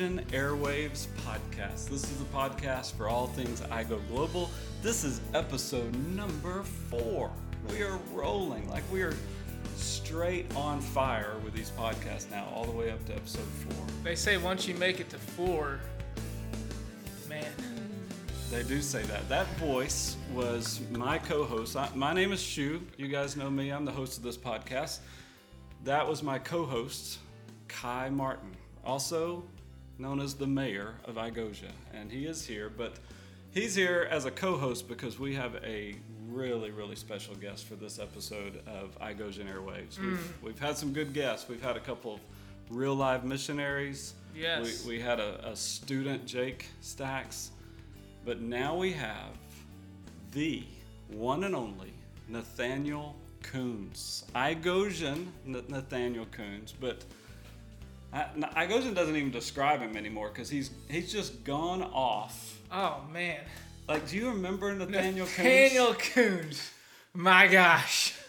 Airwaves podcast. This is a podcast for all things iGo Global. This is episode number four. We are rolling like we are straight on fire with these podcasts now, all the way up to episode four. They say once you make it to four, man, They do say that. That voice was my co host. My name is Shu. You guys know me. I'm the host of this podcast. That was my co host, Ky Martin, also known as the mayor of Igosia. And he is here, but he's here as a co host because we have a really, really special guest for this episode of Igosian Airwaves. Mm. We've, we've had some good guests. We've had a couple of real live missionaries. Yes. We, we had a, a student, Jake Stacks. But now we have the one and only Nathaniel Kuhns. Igosian Nathaniel Kuhns, but Uh, I, N- Igosian doesn't even describe him anymore because he's he's just gone off. oh man, Like, do you remember Nathaniel, Kuhns? Nathaniel Kuhns, my gosh.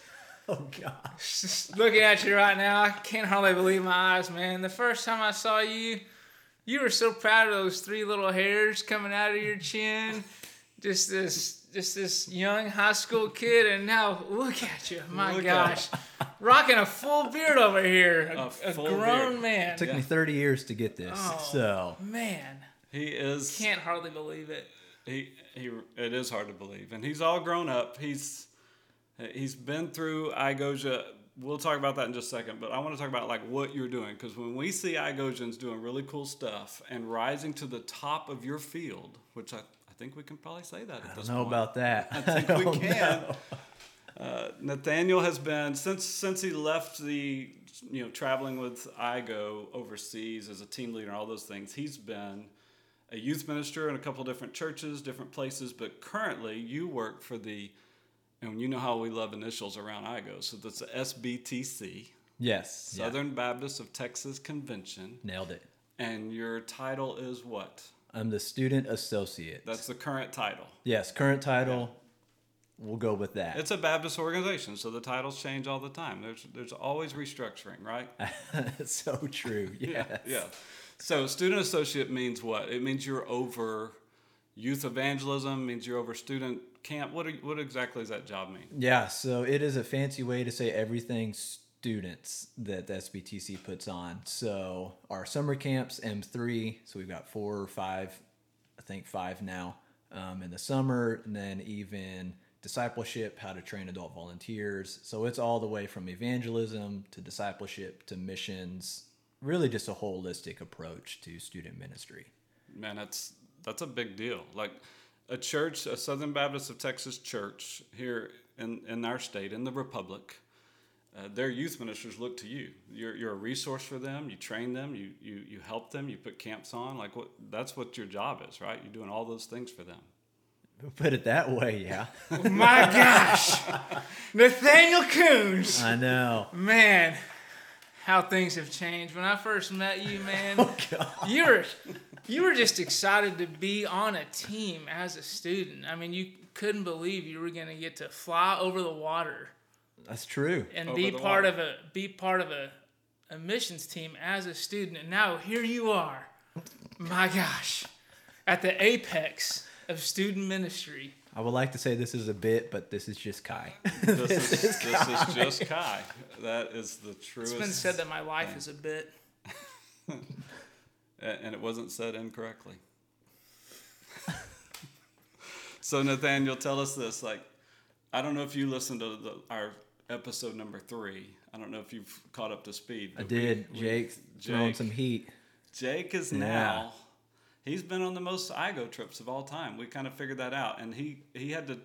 Oh gosh. Just looking at you right now, I can't hardly believe my eyes, man. The first time I saw you, you were so proud of those three little hairs coming out of your chin. Just this, just this young high school kid, and now look at you, my Look at gosh, rocking a full beard over here, a, A a full grown beard. man. Took me 30 years to get this. Oh. So, Man, He is. can't hardly believe it. he he it is hard to believe and he's all grown up he's he's been through igosia we'll talk about that in just a second but i want to talk about like what you're doing because when we see igosians doing really cool stuff and rising to the top of your field which i, I think we can probably say that at I don't know point about that. I think we can. Uh, Nathaniel has been since since he left the you know traveling with IGO overseas as a team leader and all those things. He's been a youth minister in a couple different churches, different places. But currently, you work for the and you know how we love initials around IGO, so that's the SBTC, Yes. yeah. Southern Baptist of Texas Convention, Nailed it. and your title is what? I'm the student associate. That's the current title. yes, current title. We'll go with that. It's a Baptist organization, so the titles change all the time. There's there's always restructuring, right? so true. Yes. Yeah, yeah. So student associate means what? It means you're over youth evangelism. Means you're over student camp. What are, what exactly does that job mean? Yeah, so it is a fancy way to say everything students that the SBTC puts on. So our summer camps, M3, so we've got four or five, I think five now um, in the summer, and then even discipleship, how to train adult volunteers. So it's all the way from evangelism to discipleship to missions, really just a holistic approach to student ministry. Man, that's that's a big deal. Like a church, a Southern Baptist of Texas church here in, in our state, in the Republic, uh, their youth ministers look to you. You're, you're a resource for them. You train them. You, you you help them. You put camps on. Like what? That's what your job is, right? You're doing all those things for them. Put it that way, yeah. My gosh, Nathaniel Kuhns. I know. Man, how things have changed. When I first met you, man, Oh, you were you were just excited to be on a team as a student. I mean, you couldn't believe you were going to get to fly over the water That's true. and be part water. of a be part of a, a missions team as a student. And now here you are. My gosh, at the apex of student ministry. I would like to say this is a bit, but this is just Ky. This, is, this is just Ky. That is the truest. It's been said that my life is a bit. And it wasn't said incorrectly. so Nathaniel, tell us this. Like, I don't know if you listened to the, our episode number three. I don't know if you've caught up to speed. I did. we- Jake throwing some heat. Jake is Yeah. now. He's been on the most IGO trips of all time. We kind of figured that out, and he he had to.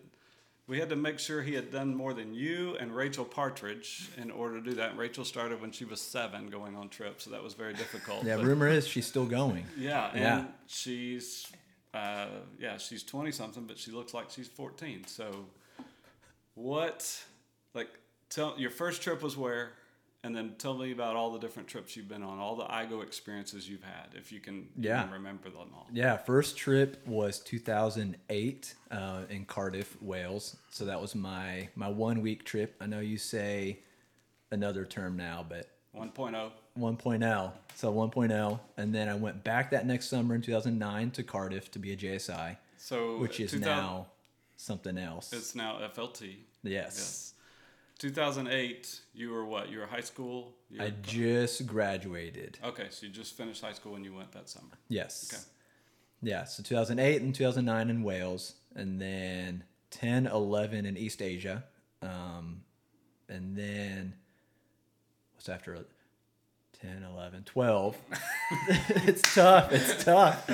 We had to make sure he had done more than you and Rachel Partridge in order to do that. And Rachel started when she was seven, going on trips, so that was very difficult. Yeah, But- rumor is she's still going. yeah, and Yeah. she's uh, yeah, she's twenty something, but she looks like she's fourteen. So, what, like, tell your first trip was where, and then tell me about all the different trips you've been on, all the IGO experiences you've had, if you can, Yeah. even remember them all. Yeah, first trip was 2008 uh, in Cardiff, Wales. So that was my my one week trip. I know you say another term now, but 1.0. 1.0. So 1.0. And then I went back that next summer in 2009 to Cardiff to be a JSI, So which is 2000 now something else. It's now FLT. yes. Yes. 2008, you were what? You were high school? You I just graduated. okay, so you just finished high school when you went that summer. Yes. Okay. Yeah, so 2008 and 2009 in Wales, and then 10, 11 in East Asia. Um, and then what's after 10, 11, 12. it's tough. It's tough.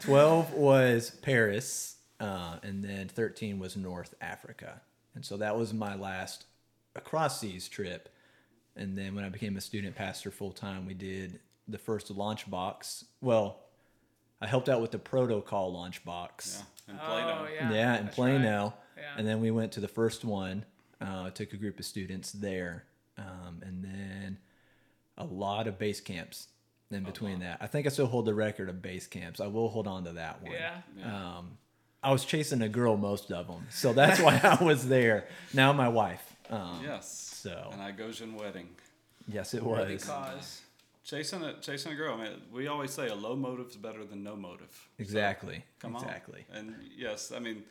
12 was Paris, uh, and then 13 was North Africa. And so that was my last across seas trip. And then when I became a student pastor full time, we did the first launch box. Well, I helped out with the protocol launch box. Yeah, in Plano. Oh, yeah. Yeah, in that's Plano. right. Yeah. And then we went to the first one. Uh, took a group of students there, um, and then a lot of base camps in between that. I think I still hold the record of base camps. I will hold on to that one. Yeah. Um, I was chasing a girl most of them, so that's why I was there. Now my wife. Um, Yes. So- An Igosian wedding. Yes, it was. cause. Chasing a chasing a girl. I mean, we always say a low motive is better than no motive. Exactly. Come exactly. on. And yes, I mean,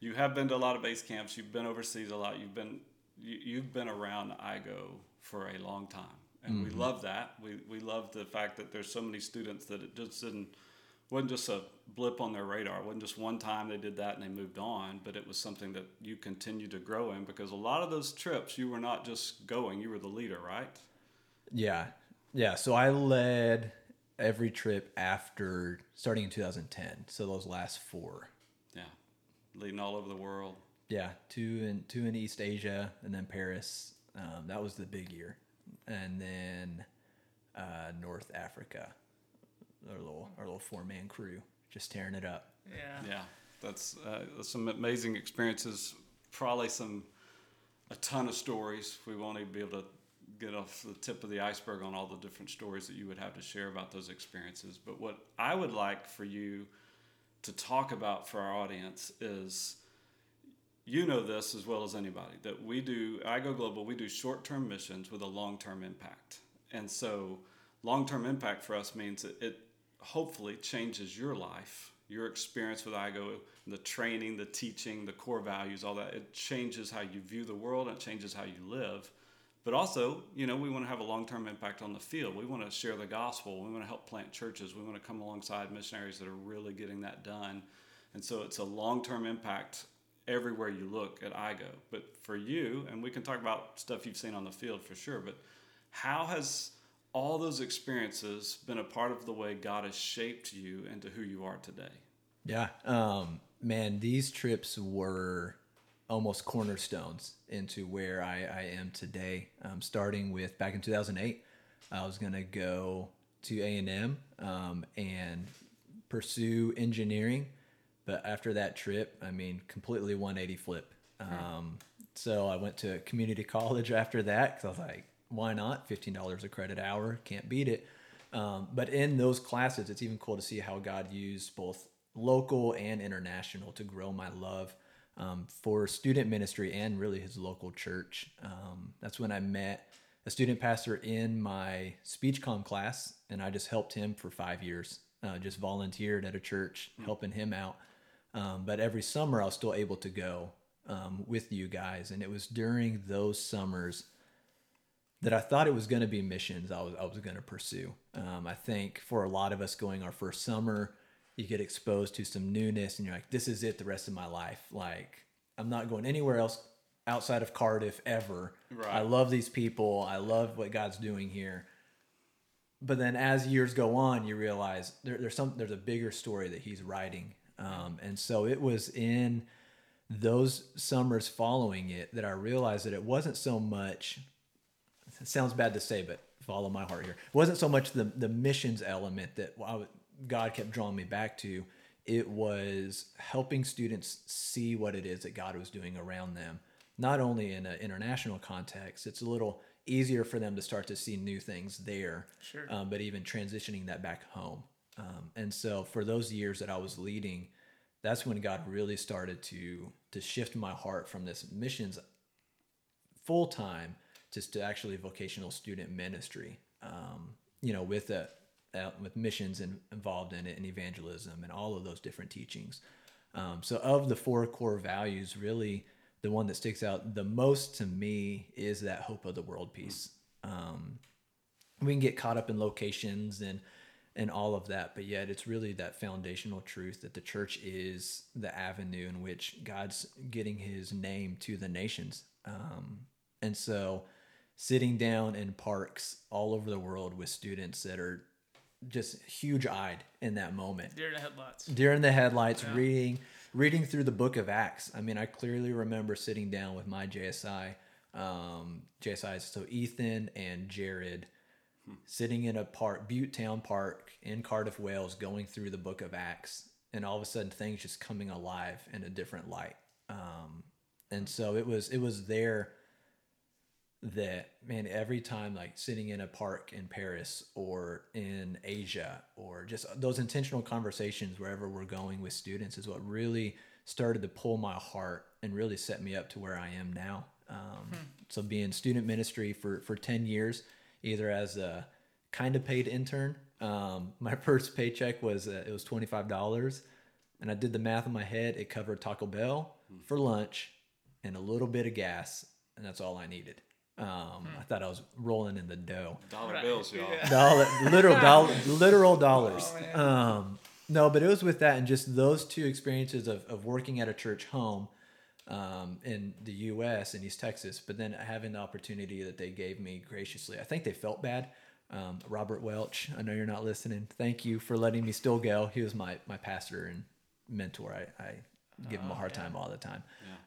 you have been to a lot of base camps. You've been overseas a lot. You've been you, you've been around IGO for a long time, and we love that. We we love the fact that there's so many students that it just didn't wasn't just a blip on their radar. It wasn't just one time they did that and they moved on, but it was something that you continued to grow in because a lot of those trips you were not just going; you were the leader, right? Yeah. Yeah. So I led every trip after starting in 2010. So those last four. Yeah, leading all over the world. Yeah, two in two in East Asia and then Paris. Um, that was the big year, and then uh, North Africa. Our little our little four man crew just tearing it up. Yeah. Yeah, that's uh, that's some amazing experiences. Probably some a ton of stories. We won't even be able to get off the tip of the iceberg on all the different stories that you would have to share about those experiences. But what I would like for you to talk about for our audience is you know this as well as anybody that we do i go global we do short-term missions with a long-term impact and so long-term impact for us means that it hopefully changes your life your experience with igo the training the teaching the core values all that. It changes how you view the world and it changes how you live. But also you know we want to have a long-term impact on the field. We want to share the gospel. We want to help plant churches. We want to come alongside missionaries that are really getting that done. And so it's a long-term impact everywhere you look at IGO. But for you, and we can talk about stuff you've seen on the field for sure, but how has all those experiences been a part of the way God has shaped you into who you are today? Yeah. Um, man, these trips were almost cornerstones into where I, I am today. Um, starting with back in 2008, I was going to go to A&M um, and pursue engineering. But after that trip, I mean, completely 180 flip. Um, so I went to community college after that because I was like, why not? $15 a credit hour, can't beat it. Um, but in those classes, it's even cool to see how God used both local and international to grow my love um, for student ministry and really his local church. Um, that's when I met a student pastor in my speech com class, and I just helped him for five years. Uh, just volunteered at a church, helping him out. Um, but every summer, I was still able to go um, with you guys, and it was during those summers that I thought it was going to be missions I was, I was going to pursue. Um, I think for a lot of us going our first summer, you get exposed to some newness and you're like, this is it the rest of my life. Like, I'm not going anywhere else outside of Cardiff ever. Right. I love these people. I love what God's doing here. But then as years go on, you realize there, there's some there's a bigger story that he's writing. Um, and so it was in those summers following it that I realized that it wasn't so much it sounds bad to say, but follow my heart here. It wasn't so much the the missions element that would, God kept drawing me back to. It was helping students see what it is that God was doing around them. Not only in an international context, it's a little easier for them to start to see new things there, Sure. um, but even transitioning that back home. Um, and so for those years that I was leading, that's when God really started to to shift my heart from this missions full time just to actually vocational student ministry. um, you know, with a uh, with missions involved in it and evangelism and all of those different teachings. Um, so, of the four core values, really the one that sticks out the most to me is that hope of the world piece. Um, we can get caught up in locations and and all of that, but yet it's really that foundational truth that the church is the avenue in which God's getting His name to the nations. Um, and so, sitting down in parks all over the world with students that are just huge eyed in that moment. Deer in the headlights. during the headlights reading reading through the book of acts. I mean i clearly remember sitting down with my jsi um, jsi so ethan and jared sitting in a park butte town park in cardiff wales going through the book of acts and all of a sudden things just coming alive in a different light. Um, and so it was it was there that man every time like sitting in a park in paris or in asia or just those intentional conversations wherever we're going with students is what really started to pull my heart and really set me up to where i am now. Um, so being student ministry for for 10 years either as a kind of paid intern um, my first paycheck was uh, it was $25 and i did the math in my head it covered taco bell for lunch and a little bit of gas and that's all i needed um, I thought I was rolling in the dough. Dollar Right. bills, y'all. Yeah. Dollar, literal dollar, literal dollars. Oh, um, no, but it was with that and just those two experiences of, of working at a church home um, in the U.S. in East Texas, but then having the opportunity that they gave me graciously. I think they felt bad. Um, Robert Welch, I know you're not listening. Thank you for letting me still go. He was my my pastor and mentor. I, I give him a hard time all the time.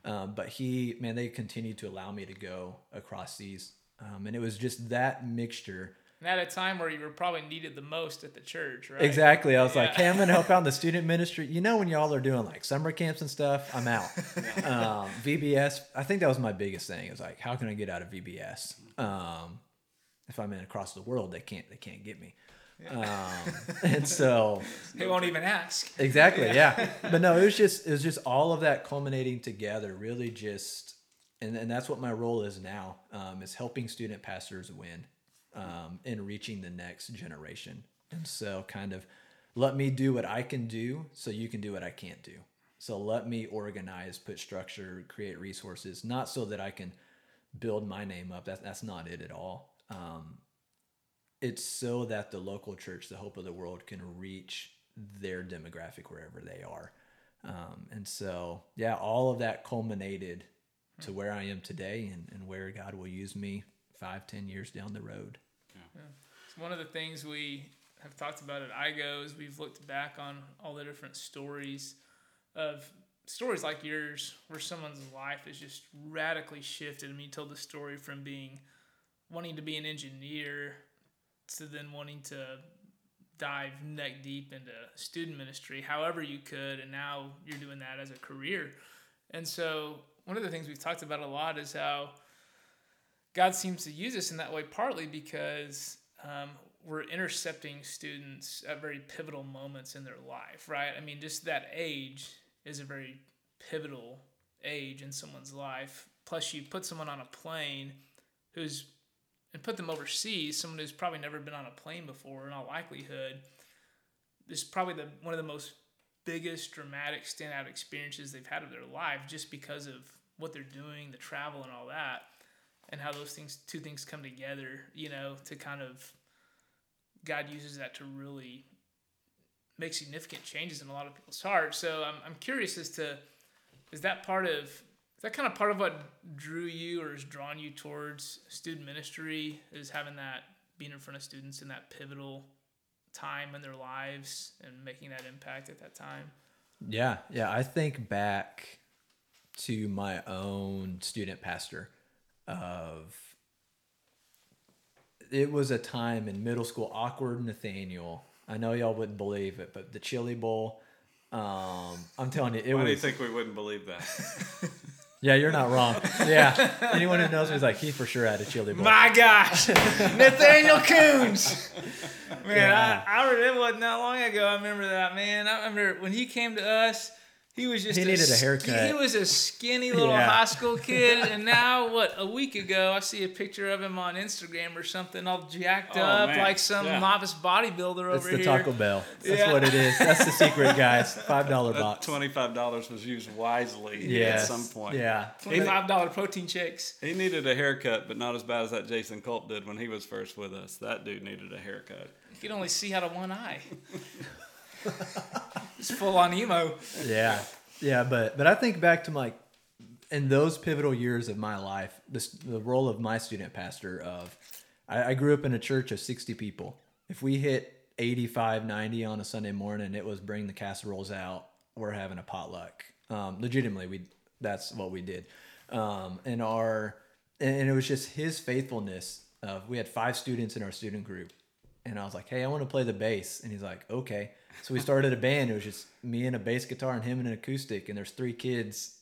Um, but he, man, they continued to allow me to go across seas. Um, and it was just that mixture. And at a time where you were probably needed the most at the church, right? Exactly. I was like, Yeah. hey, I'm going to help out in the student ministry. You know, when y'all are doing like summer camps and stuff, I'm out. um, VBS, I think that was my biggest thing. It was like, how can I get out of VBS? Um, if I'm in across the world, they can't, they can't get me. Um, and so They won't even ask. exactly yeah. but no it was just it was just all of that culminating together really just and, and that's what my role is now um, is helping student pastors win um, in reaching the next generation. And so kind of let me do what i can do so you can do what i can't do. So let me organize put structure create resources not so that i can build my name up. That, that's not it at all. Um, it's so that the local church, the hope of the world, can reach their demographic wherever they are. Um, and so, yeah, all of that culminated to where I am today and, and where God will use me five, ten years down the road. It's one of the things we have talked about at IGO is we've looked back on all the different stories of stories like yours where someone's life is just radically shifted. I mean, you told the story from being wanting to be an engineer to then wanting to dive neck deep into student ministry however you could and now you're doing that as a career. And so one of the things we've talked about a lot is how god seems to use us in that way partly because um, we're intercepting students at very pivotal moments in their life right? I mean just that age is a very pivotal age in someone's life. Plus you put someone on a plane who's and put them overseas, someone who's probably never been on a plane before, in all likelihood, this is probably the one of the most biggest dramatic standout experiences they've had of their life, just because of what they're doing, the travel, and all that, and how those things, two things, come together. You know, to kind of God uses that to really make significant changes in a lot of people's hearts. So I'm I'm curious as to is that part of that kind of part of what drew you or has drawn you towards student ministry is having that being in front of students in that pivotal time in their lives and making that impact at that time Yeah, yeah. I think back to my own student pastor of it was a time in middle school, awkward Nathaniel. I know y'all wouldn't believe it, but the chili bowl. Um, I'm telling you, it Why was. do you think we wouldn't believe that? Yeah, you're not wrong. Yeah, anyone who knows me is like he for sure had a chili bowl. my gosh nathaniel kuhns man Yeah. I, I remember it wasn't that long ago i remember that man i remember when he came to us He was just He needed a sk- haircut. He was a skinny little Yeah. high school kid, and now what? A week ago, I see a picture of him on Instagram or something, all jacked Oh, up man. like some Yeah. novice bodybuilder That's over here. That's the. Taco Bell. That's Yeah. what it is. That's the secret, guys. Five dollar box. twenty-five dollars was used wisely Yes. at some point. Yeah. Twenty-five dollar protein shakes. He needed a haircut, but not as bad as that Jason Culp did when he was first with us. That dude needed a haircut. You can only see out of one eye. it's full on emo. Yeah. Yeah, but but I think back to my in those pivotal years of my life, this the role of my student pastor of I, I grew up in a church of 60 people. If we hit 85, 90 on a Sunday morning, it was bring the casseroles out. We're having a potluck. Um, legitimately, we that's what we did. Um, and our and it was just his faithfulness of we had five students in our student group and I was like, "Hey, I want to play the bass." And he's like, "Okay." So we started a band. It was just me and a bass guitar and him and an acoustic. And there's three kids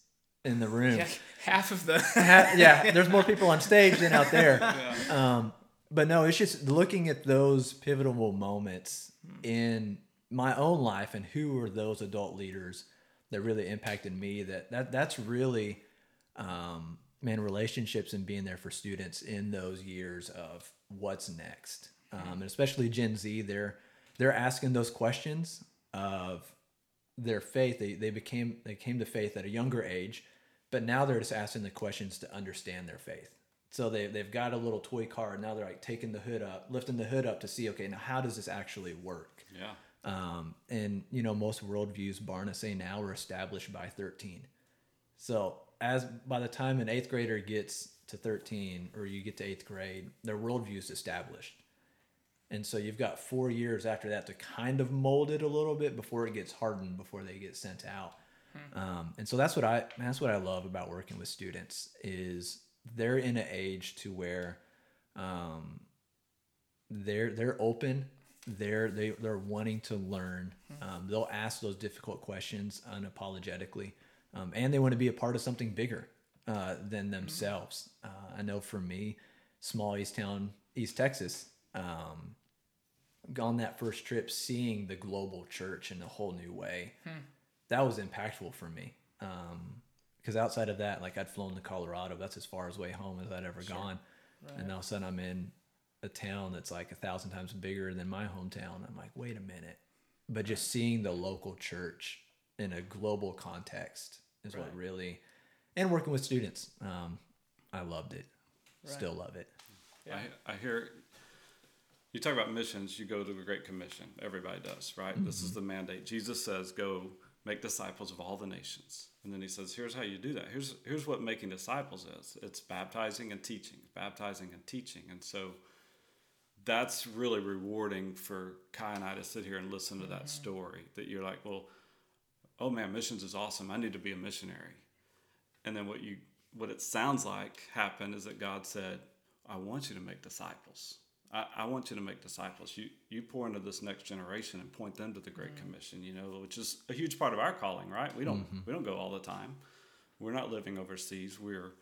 in the room. Yeah, half of the. Ha- yeah, there's more people on stage than out there. Um, but no, it's just looking at those pivotal moments in my own life and who were those adult leaders that really impacted me. That that that's really, um, man, relationships and being there for students in those years of what's next, um, and especially Gen Z. They're they're asking those questions of their faith. They they became they came to faith at a younger age, but now they're just asking the questions to understand their faith. So they they've got a little toy car. Now they're like taking the hood up, lifting the hood up to see, okay, now how does this actually work? Yeah. Um, and you know, most worldviews, Barna say now, were established by 13. So as by the time an eighth grader gets to 13 or you get to eighth grade, their worldview is established. And so you've got four years after that to kind of mold it a little bit before it gets hardened before they get sent out. Um, and so that's what I that's what I love about working with students is they're in an age to where um, they're they're open. They're they, they're wanting to learn. Um, they'll ask those difficult questions unapologetically um, and they want to be a part of something bigger uh, than themselves. Uh, i know for me small east town east texas um, on that first trip seeing the global church in a whole new way that was impactful for me. Because outside of that like i'd flown to colorado. That's as far as way home as i'd ever gone. And all of a sudden i'm in a town that's like a thousand times bigger than my hometown. I'm like wait a minute. But just seeing the local church in a global context is what really and working with students um, i loved it. Still love it. I, I hear you talk about missions, you go to the Great Commission. Everybody does, right? This is mm-hmm. the mandate. Jesus says, go make disciples of all the nations. And then he says, here's how you do that. Here's, here's what making disciples is it's baptizing and teaching, baptizing and teaching. And so that's really rewarding for Ky and I to sit here and listen to that mm-hmm. story that you're like, well, oh man, missions is awesome. I need to be a missionary. And then what you what it sounds like happened is that God said, I want you to make disciples. I, I want you to make disciples. You you pour into this next generation and point them to the Great mm-hmm. Commission, you know, which is a huge part of our calling, right? We don't mm-hmm. we don't go all the time. We're not living overseas. We're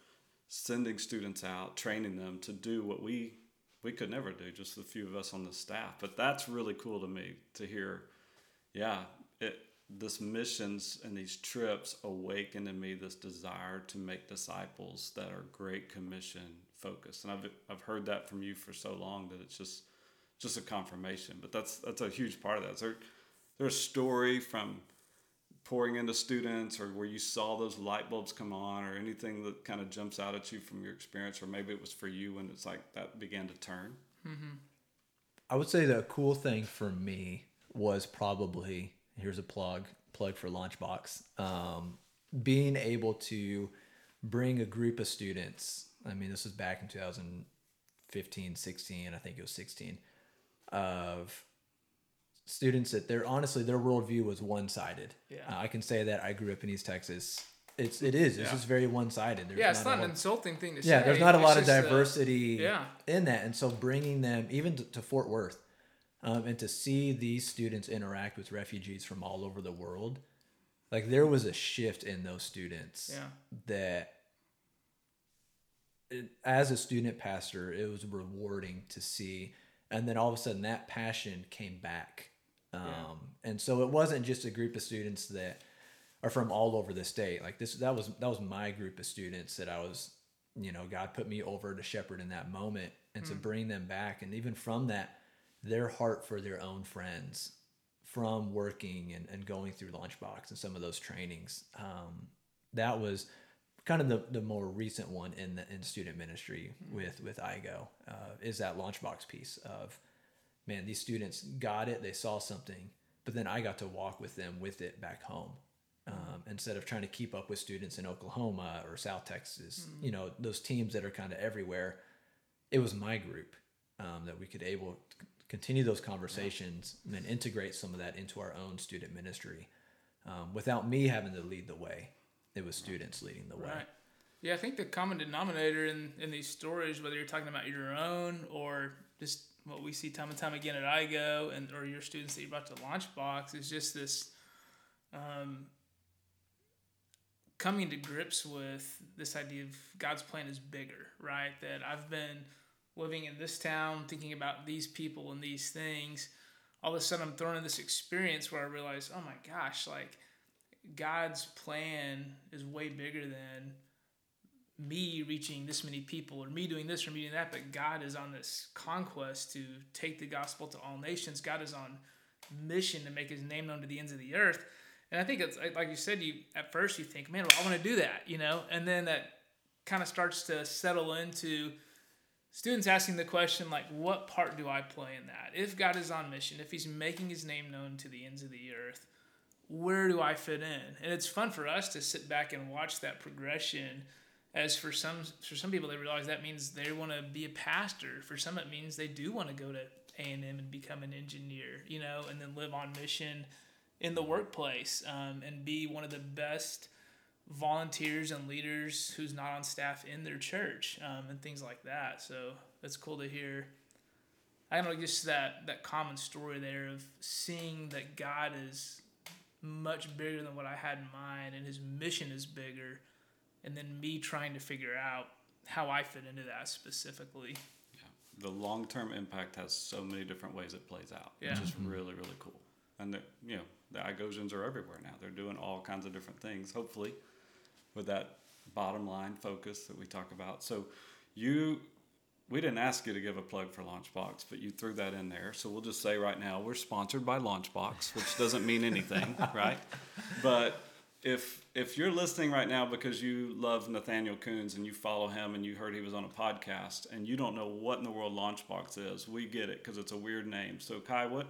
sending students out, training them to do what we we could never do, just a few of us on the staff. But that's really cool to me to hear yeah, it this missions and these trips awakened in me this desire to make disciples that are great commission focused. And I've I've heard that from you for so long that it's just just a confirmation. But that's that's a huge part of that. Is there there a story from pouring into students or where you saw those light bulbs come on or anything that kind of jumps out at you from your experience or maybe it was for you when it's like that began to turn? I would say the cool thing for me was probably here's a plug plug for Launchbox. Um, being able to bring a group of students. I mean, this was back in 2015, 16. I think it was 16 of students that they're honestly their worldview was one sided. Yeah. Uh, I can say that I grew up in East Texas. It's it is. It's Yeah. just very one sided. Yeah, it's not an insulting thing to say. yeah, there's not a lot of uh, diversity yeah. in that, and so bringing them even to, to Fort Worth, um, and to see these students interact with refugees from all over the world, like there was a shift in those students Yeah. that, it, as a student pastor, it was rewarding to see, and then all of a sudden that passion came back, um, and so it wasn't just a group of students that are from all over the state. Like this, that was that was my group of students that I was, you know, God put me over to shepherd in that moment, and to bring them back, and even from that, their heart for their own friends, from working and, and going through Launchbox and some of those trainings. Um, that was kind of the, the more recent one in the in student ministry with with IGO uh, is that Launchbox piece of man, these students got it, they saw something, but then I got to walk with them with it back home. Um, instead of trying to keep up with students in Oklahoma or South Texas, you know, those teams that are kind of everywhere, it was my group um, that we could able to continue those conversations and then integrate some of that into our own student ministry um, without me having to lead the way. It was students leading the way. Right. Yeah, I think the common denominator in, in these stories, whether you're talking about your own or just what we see time and time again at IGO and or your students that you brought to Launchbox, is just this um, coming to grips with this idea of God's plan is bigger, right? That I've been living in this town, thinking about these people and these things. All of a sudden, I'm thrown in this experience where I realize, oh my gosh, like God's plan is way bigger than me reaching this many people or me doing this or me doing that, but God is on this conquest to take the gospel to all nations. God is on mission to make his name known to the ends of the earth. And I think it's like you said, you at first you think, man, well, I want to do that, you know, and then that kind of starts to settle into students asking the question like, what part do I play in that? If God is on mission, if He's making His name known to the ends of the earth, where do I fit in? And it's fun for us to sit back and watch that progression. As for some for some people, they realize that means they want to be a pastor. For some, it means they do want to go to A and M and become an engineer, you know, and then live on mission in the workplace um, and be one of the best volunteers and leaders who's not on staff in their church um, and things like that. So it's cool to hear. I don't know, just that that common story there of seeing that God is much bigger than what I had in mind, and His mission is bigger, and then me trying to figure out how I fit into that specifically. Yeah. The long term impact has so many different ways it plays out, Yeah. which is mm-hmm. really, really cool. And the, you know, the Igosians are everywhere now. They're doing all kinds of different things, hopefully, with that bottom line focus that we talk about. So you we didn't ask you to give a plug for Launchbox, but you threw that in there. So we'll just say right now we're sponsored by Launchbox, which doesn't mean anything, right? But if if you're listening right now because you love Nathaniel Kuhns and you follow him and you heard he was on a podcast and you don't know what in the world Launchbox is, we get it because it's a weird name. So Ky, what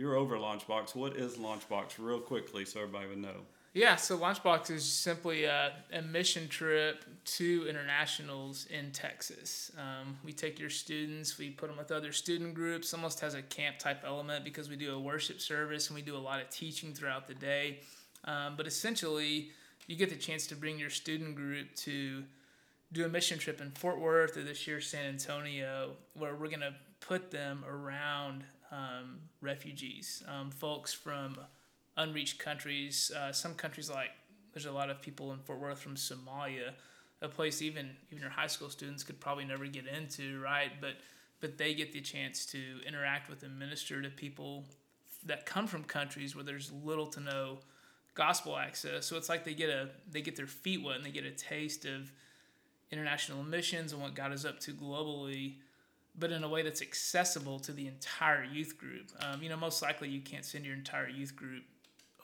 you're over Launchbox. What is Launchbox, real quickly, so everybody would know? Yeah, so Launchbox is simply a, a mission trip to internationals in Texas. Um, we take your students, we put them with other student groups, almost has a camp type element because we do a worship service and we do a lot of teaching throughout the day. Um, but essentially, you get the chance to bring your student group to do a mission trip in Fort Worth or this year San Antonio, where we're going to put them around um, refugees, um, folks from unreached countries. Uh, some countries like there's a lot of people in Fort Worth from Somalia, a place even even your high school students could probably never get into, right? But but they get the chance to interact with and minister to people that come from countries where there's little to no gospel access. So it's like they get a they get their feet wet and they get a taste of international missions and what God is up to globally but in a way that's accessible to the entire youth group. Um, you know, most likely you can't send your entire youth group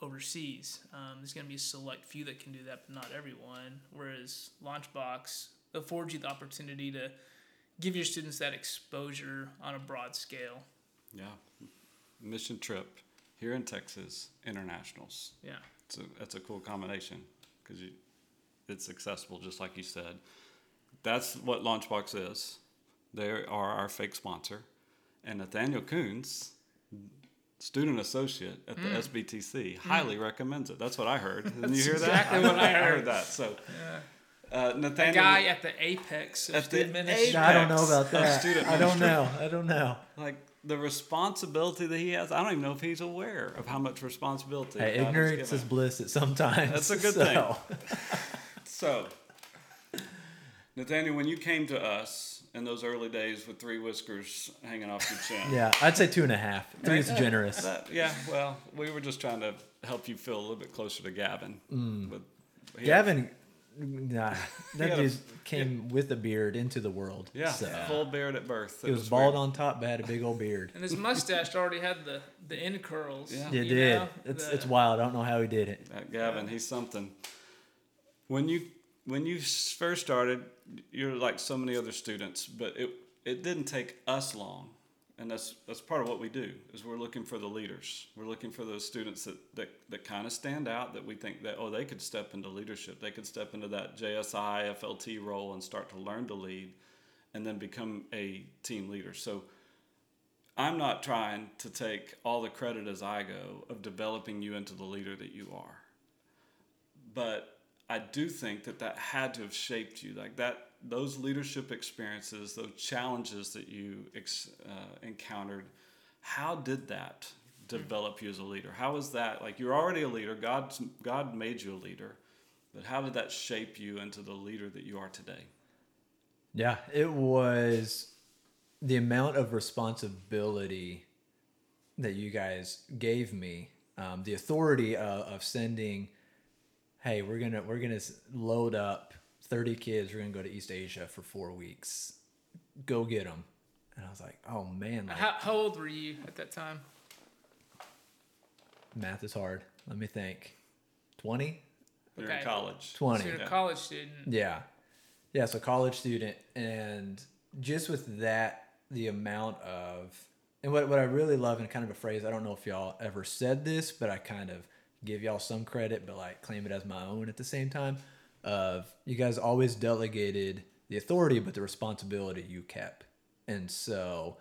overseas. Um, there's going to be a select few that can do that, but not everyone. Whereas Launchbox affords you the opportunity to give your students that exposure on a broad scale. Yeah. Mission trip here in Texas, internationals. Yeah. It's a, that's a cool combination because it's accessible, just like you said. That's what Launchbox is. They are our fake sponsor. And Nathaniel Kuhns, student associate at the SBTC, highly recommends it. That's what I heard. Didn't you hear exactly that? Exactly what I heard. that. So, Yeah. uh, The Nathaniel. guy at the apex of At the student ministry. I don't know about that. student I don't know. I don't know. like the responsibility that he has, I don't even know if he's aware of how much responsibility. Hey, ignorance is bliss at sometimes. That's a good so. thing. So, Nathaniel, when you came to us in those early days with three whiskers hanging off your chin. Yeah, I'd say two and a half. Three is generous. That, yeah, well, we were just trying to help you feel a little bit closer to Gavin. Mm. But he- Gavin, nah, that had a- dude came with a beard into the world. yeah, so. full beard at birth. He was bald on top, but had a big old beard. And his mustache already had the the end curls. Yeah. It you did. know? It's The- it's wild. I don't know how he did it. Uh, Gavin, he's something. When you when you first started, you're like so many other students, but it it didn't take us long, and that's that's part of what we do is we're looking for the leaders. We're looking for those students that that, that kind of stand out that we think that oh they could step into leadership, they could step into that JSI FLT role and start to learn to lead, and then become a team leader. So. I'm not trying to take all the credit as I go of developing you into the leader that you are. But I do think that that had to have shaped you. Like that, those leadership experiences, those challenges that you ex, uh, encountered, how did that develop you as a leader? How was that? Like you're already a leader. God, God made you a leader. But how did that shape you into the leader that you are today? Yeah, it was the amount of responsibility that you guys gave me, um, the authority of, of sending, hey, we're gonna we're gonna load up thirty kids. We're gonna go to East Asia for four weeks. Go get them. And I was like, oh man, like, How, how old were you at that time? math is hard. Let me think. Twenty. You're in college. Twenty. So you're Yeah. a college student. Yeah. Yeah, so college student and just with that the amount of and what what I really love and kind of a phrase, I don't know if y'all ever said this, but I kind of give y'all some credit but like claim it as my own at the same time of you guys always delegated the authority but the responsibility you kept. And so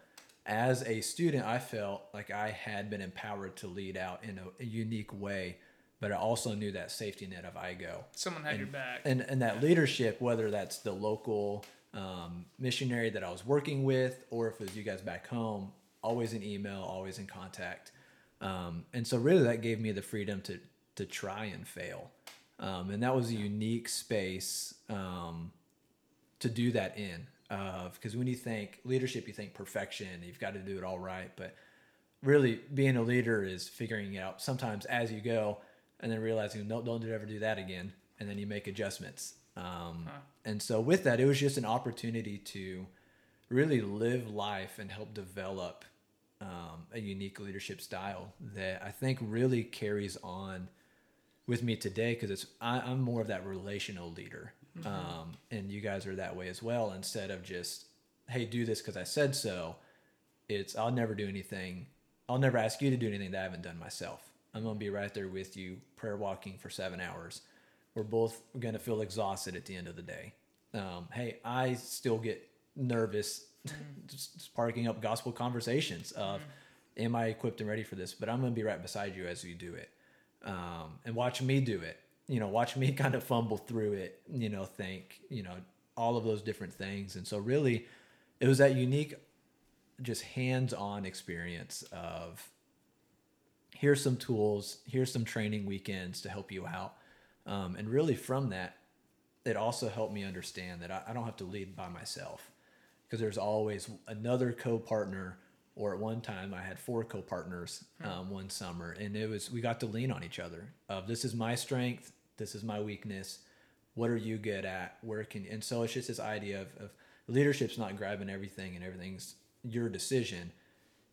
as a student, I felt like I had been empowered to lead out in a, a unique way, but I also knew that safety net of IGO Someone had your back. and and that leadership, whether that's the local um, missionary that I was working with, or if it was you guys back home, always in email, always in contact, um, and so really that gave me the freedom to to try and fail, um, and that was a unique space um, to do that in. Because when you think leadership, you think perfection, you've got to do it all right, but really being a leader is figuring it out sometimes as you go and then realizing no don't ever do that again and then you make adjustments. Um, and so with that it was just an opportunity to really live life and help develop um, a unique leadership style that i think really carries on with me today because it's I, i'm more of that relational leader um, and you guys are that way as well instead of just hey do this because i said so it's I'll never do anything. I'll never ask you to do anything that I haven't done myself. I'm gonna be right there with you, prayer walking for seven hours. We're both gonna feel exhausted at the end of the day. Um, hey, I still get nervous sparking up gospel conversations of, am I equipped and ready for this? But I'm gonna be right beside you as you do it, um, and watch me do it. You know, watch me kind of fumble through it. You know, think you know all of those different things, and so really, it was that unique just hands-on experience of here's some tools here's some training weekends to help you out um, and really from that it also helped me understand that I, I don't have to lead by myself because there's always another co-partner or at one time i had four co-partners um, one summer and it was we got to lean on each other of this is my strength this is my weakness what are you good at? Where can and so it's just this idea of, of leadership's not grabbing everything and everything's your decision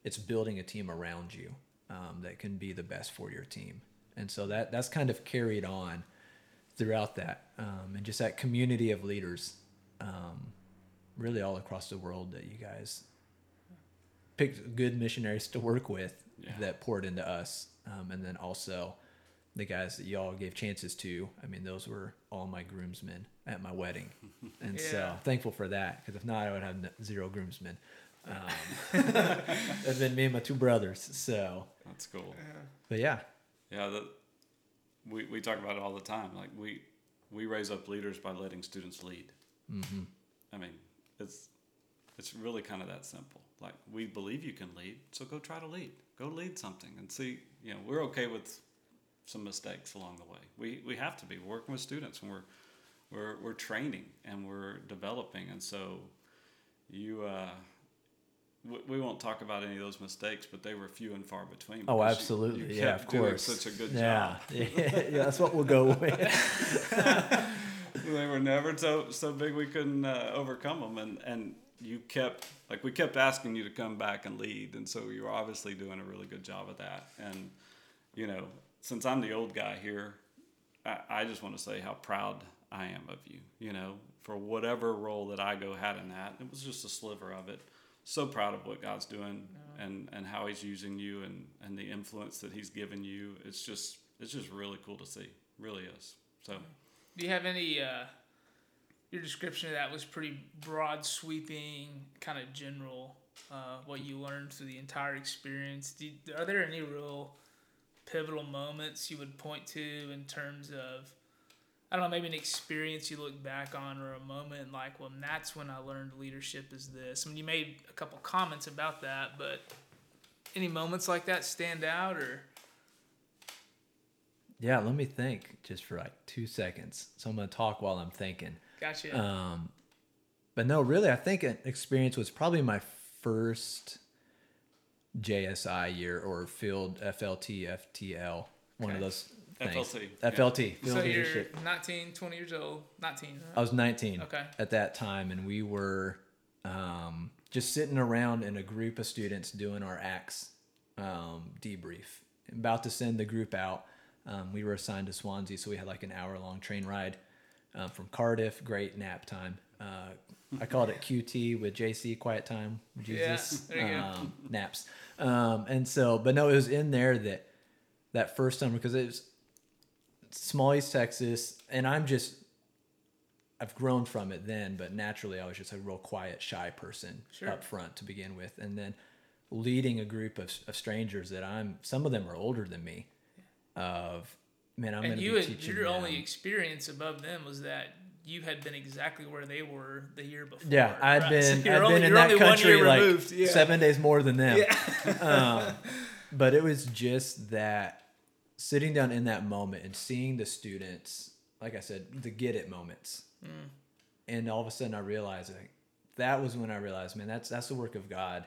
it's building a team around you um, that can be the best for your team. And so that that's kind of carried on throughout that um, and just that community of leaders um, really all across the world that you guys picked good missionaries to work with Yeah. that poured into us um, and then also the guys that y'all gave chances to i mean those were all my groomsmen at my wedding and so Yeah. I'm thankful for that because if not i would have zero groomsmen um, it's been me and my two brothers so That's cool. but yeah Yeah, that we, we talk about it all the time. Like we we raise up leaders by letting students lead. Mm-hmm. I mean, it's it's really kind of that simple. Like we believe you can lead, so go try to lead. Go lead something and see. You know, we're okay with some mistakes along the way. We we have to be We're working with students, and we're we're we're training and we're developing, and so you. Uh, we- we won't talk about any of those mistakes, but they were few and far between. Oh, because you- absolutely. you yeah, of course. Such a good yeah. job. yeah, that's what we'll go with. they were never so so big we couldn't uh, overcome them, and and you kept like we kept asking you to come back and lead, and so you were obviously doing a really good job of that. And you know, since I'm the old guy here, I, I just want to say how proud I am of you. You know, for whatever role that IGO had in that, it was just a sliver of it. So proud of what God's doing and and how He's using you and and the influence that He's given you. It's just it's just really cool to see. Really is. So. Do you have any? Uh, your description of that was pretty broad, sweeping, kind of general. Uh, what you learned through the entire experience. You, are there any real pivotal moments you would point to in terms of? I don't know, maybe an experience you look back on, or a moment like, well, that's when I learned leadership is this. I mean, you made a couple comments about that, but any moments like that stand out, or Yeah, let me think just for like two seconds. So I'm gonna talk while I'm thinking. gotcha? Um, but no, really, I think an experience was probably my first JSI year or field FLT FTL, one of those things. FLT, yeah. FLT, field so you're 19, 20 years old, 19. Right? I was 19 Okay. at that time, and we were um, just sitting around in a group of students doing our ACTS um, debrief. About to send the group out. Um, we were assigned to Swansea, so we had like an hour long train ride um, from Cardiff. Great nap time. Uh, I called it QT with JC, quiet time with Yeah, there you go. um, naps. Um, and so, but no, it was in there that that first time because it was small East Texas, and I'm just I've grown from it then, but naturally I was just a real quiet, shy person Sure. up front to begin with, and then leading a group of, of strangers that I'm some of them are older than me. Of man, I'm and to you be had, teaching your them. only experience above them was that you had been exactly where they were the year before. yeah, I'd right? Been you're I'd only- been in that country like removed. Yeah. seven days more than them. Yeah. um, but it was just that sitting down in that moment and seeing the students, like I said, the get it moments, Mm. and all of a sudden I realized like that was when I realized, man, that's that's the work of God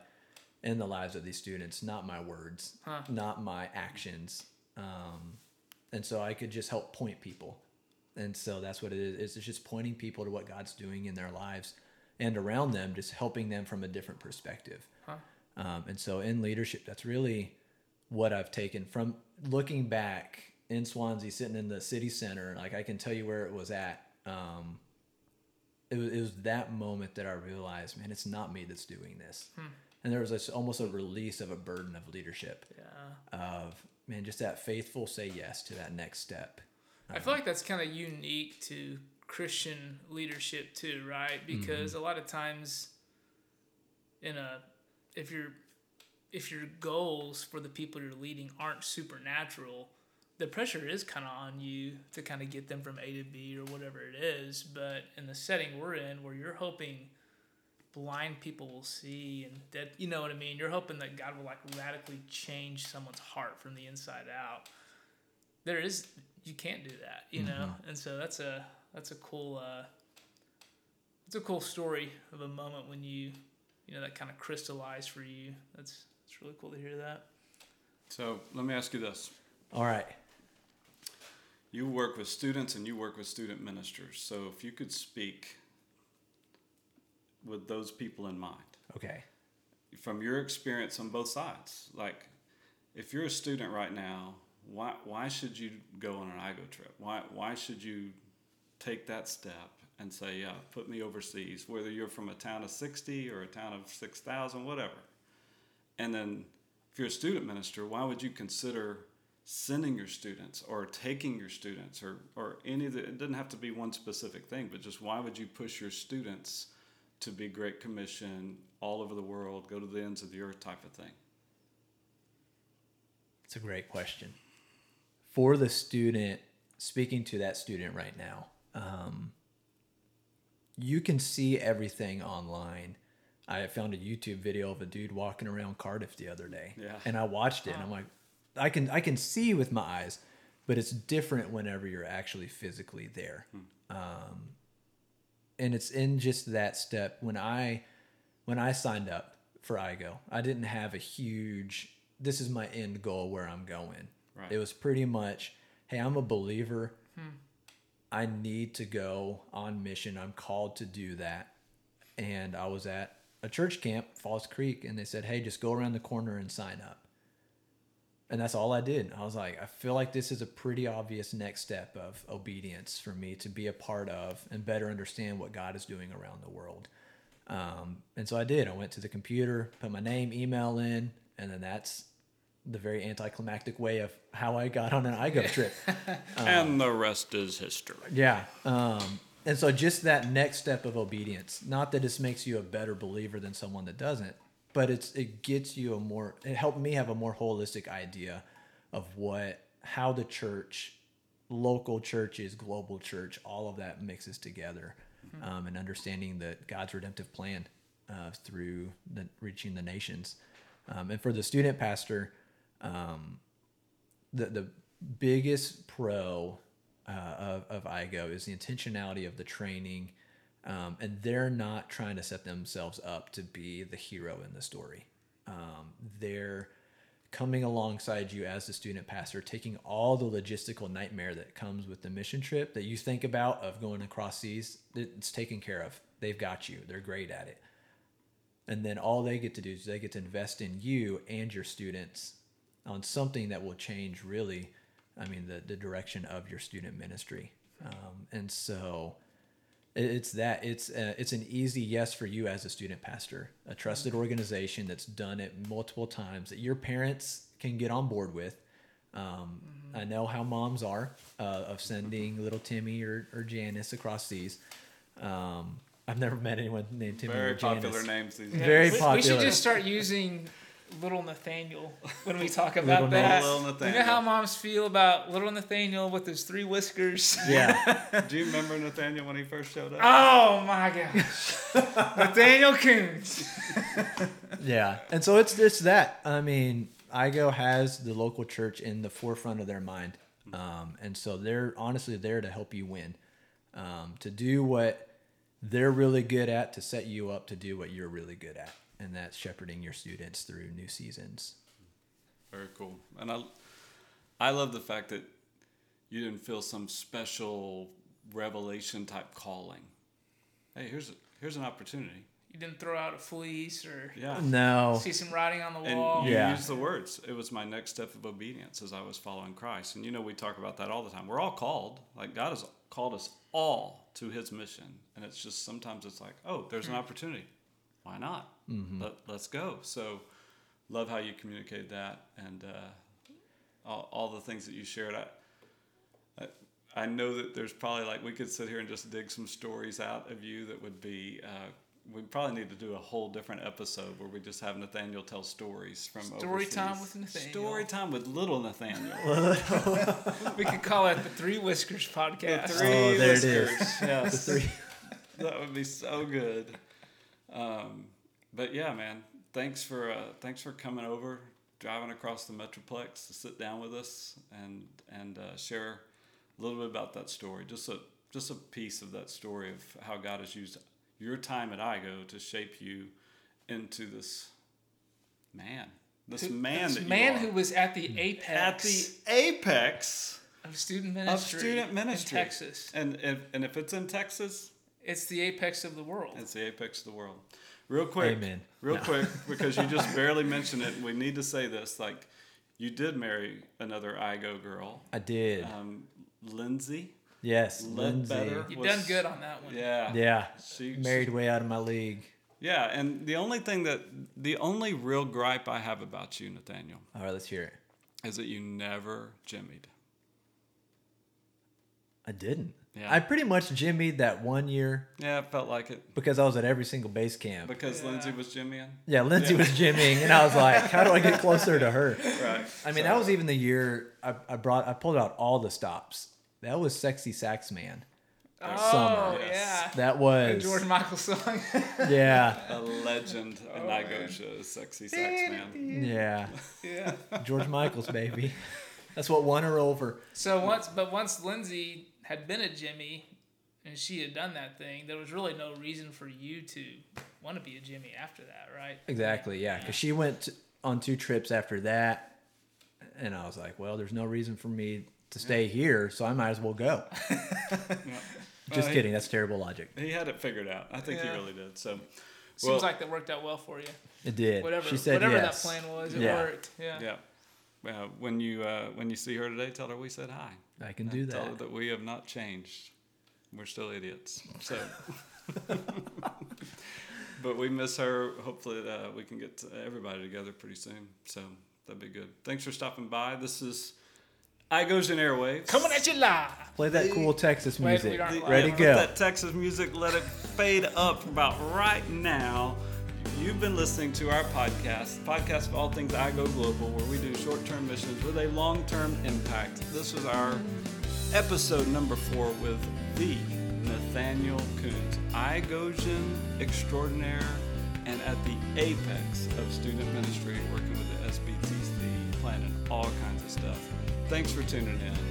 in the lives of these students, not my words, Huh. not my actions, um, and so I could just help point people, and so that's what it is. It's just pointing people to what God's doing in their lives and around them, just helping them from a different perspective. Huh. Um, and so in leadership, that's really what I've taken from looking back in Swansea, sitting in the city center. Like I can tell you where it was at. Um, it was, it was that moment that I realized, man, it's not me that's doing this. And there was this, almost a release of a burden of leadership Yeah. of, man, just that faithful say yes to that next step. I feel like that's kind of unique to Christian leadership too, right? Because Mm-hmm. a lot of times in a if your if your goals for the people you're leading aren't supernatural, the pressure is kind of on you to kind of get them from A to B or whatever it is. But in the setting we're in, where you're hoping blind people will see and that you know what I mean, you're hoping that God will like radically change someone's heart from the inside out. There is you can't do that, you know, and so that's a that's a cool uh, it's a cool story of a moment when you you know that kind of crystallized for you. That's it's really cool to hear that. So let me ask you this. All right. You work with students and you work with student ministers. So if you could speak with those people in mind, Okay. from your experience on both sides, like if you're a student right now, why, why should you go on an IGO trip? Why, why should you take that step and say, yeah, put me overseas, whether you're from a town of 60 or a town of 6,000, whatever. And then if you're a student minister, why would you consider sending your students or taking your students or, or any of the, it doesn't have to be one specific thing, but just why would you push your students to be Great Commission all over the world, go to the ends of the earth type of thing? It's a great question. For the student, speaking to that student right now, um, you can see everything online. I found a YouTube video of a dude walking around Cardiff the other day, Yeah. and I watched it, and I'm like, I can I can see with my eyes, but it's different whenever you're actually physically there. Um, and it's in just that step when I when I signed up for IGO, I didn't have a huge this is my end goal where I'm going. Right. It was pretty much, hey, I'm a believer. Hmm. I need to go on mission. I'm called to do that. And I was at a church camp, Falls Creek, and they said, hey, just go around the corner and sign up. And that's all I did. I was like, I feel like this is a pretty obvious next step of obedience for me to be a part of and better understand what God is doing around the world. Um, and so I did. I went to the computer, put my name, email in, and then that's the very anticlimactic way of how I got on an IGO trip. and the rest is history. Yeah. Um, and so just that next step of obedience, not that this makes you a better believer than someone that doesn't, but it's it gets you a more it helped me have a more holistic idea of what how the church, local churches, global church, all of that mixes together, um, and understanding that God's redemptive plan uh, through the reaching the nations, um, and for the student pastor, um, the the biggest pro uh, of of IGO is the intentionality of the training, um, and they're not trying to set themselves up to be the hero in the story. Um, they're coming alongside you as the student pastor, taking all the logistical nightmare that comes with the mission trip that you think about of going across seas. It's taken care of. They've got you. They're great at it. And then all they get to do is they get to invest in you and your students on something that will change really, I mean, the, the direction of your student ministry. Um, and so it's that it's uh, it's an easy yes for you as a student pastor, a trusted organization that's done it multiple times that your parents can get on board with. Um, I know how moms are uh, of sending little Timmy or, or Janice across seas. Um, I've never met anyone named Timmy Very or Janice. popular names these days. Very we, We should just start using little Nathaniel when we talk Little about that. Little You know how moms feel about little Nathaniel with his three whiskers? Yeah. Do you remember Nathaniel when he first showed up? Oh my gosh. Nathaniel Kuhns. Yeah, and so it's it's that. I mean, IGO has the local church in the forefront of their mind, um, and so they're honestly there to help you win, um, to do what they're really good at, to set you up to do what you're really good at, and that's shepherding your students through new seasons. Very cool. And I, I love the fact that you didn't feel some special revelation type calling. Hey, here's a, here's an opportunity. You didn't throw out a fleece or Yeah. No, see some writing on the And wall. you Yeah. used the words. It was my next step of obedience as I was following Christ. And you know, we talk about that all the time. We're all called. Like God has called us all to His mission. And it's just sometimes it's like, oh, there's an hmm. opportunity. Why not? Let, let's go. So, love how you communicated that and uh, all, all the things that you shared. I, I, I know that there's probably like we could sit here and just dig some stories out of you that would be. Uh, we probably need to do a whole different episode where we just have Nathaniel tell stories from Story time with Nathaniel. Story time with little Nathaniel. We could call it the Three Whiskers The podcast. three Oh, there it is. whiskers. Yes, three. that would be so good. Um, but yeah, man, thanks for uh, thanks for coming over, driving across the metroplex to sit down with us and and uh, share a little bit about that story. Just a just a piece of that story of how God has used your time at IGO to shape you into this man, this Who- man this that man who was at the apex at the apex of student ministry of student ministry in Texas. and if, and if it's in Texas, It's the apex of the world. It's the apex of the world. Real quick, Amen. real No. quick, because you just barely mentioned it. We need to say this. Like, you did marry another IGO girl, I did. um, Lindsay. yes, Lindsay. Ledbetter. You've was- done good on that one. Yeah. Yeah, She, married way out of my league. Yeah, and the only thing that, the only real gripe I have about you, Nathaniel, All right, let's hear it. is that you never jimmied. I didn't. Yeah. I pretty much jimmied that one year Yeah, it felt like it because I was at every single base camp. because Yeah. Lindsay was jimmying. Yeah, Lindsay was jimmying, and I was like, "How do I get closer to her?" Right. I mean, that was even the year I, I brought, I pulled out all the stops. That was "Sexy Sax Man." Oh Summer. yeah. Yes. That The was, George Michael song. yeah, a legend in Oh, IGO man. shows, Sexy Sax Man. yeah, yeah. George Michael's baby. That's what won her over. So once, but once Lindsay had been a Jimmy, and she had done that thing, there was really no reason for you to want to be a Jimmy after that, right? Exactly, yeah. Because she went on two trips after that, and I was like, well, there's no reason for me to stay here, so I might as well go. Yeah. Just Well, kidding. That's terrible logic. He, he had it figured out. I think Yeah. he really did. So, Seems well, like that worked out well for you. It did. Whatever, she said whatever yes. that plan was, it Yeah. worked. Yeah. yeah. Uh, when you uh, when you see her today, tell her we said hi. I can do Tell her that. that we have not changed. We're still idiots. So, but we miss her. Hopefully, uh, we can get everybody together pretty soon. So that'd be good. Thanks for stopping by. This is Igosian airwaves. Coming at you live. Play that cool Texas music. aren't The- live. Ready yeah, to put go. That Texas music, let it fade up about right now. You've been listening to our podcast, podcast of all things IGO Global, where we do short-term missions with a long-term impact. This was our episode number four with the Nathaniel Kuhns, Igosian extraordinaire, and at the apex of student ministry, working with the SBTC, planning all kinds of stuff. Thanks for tuning in.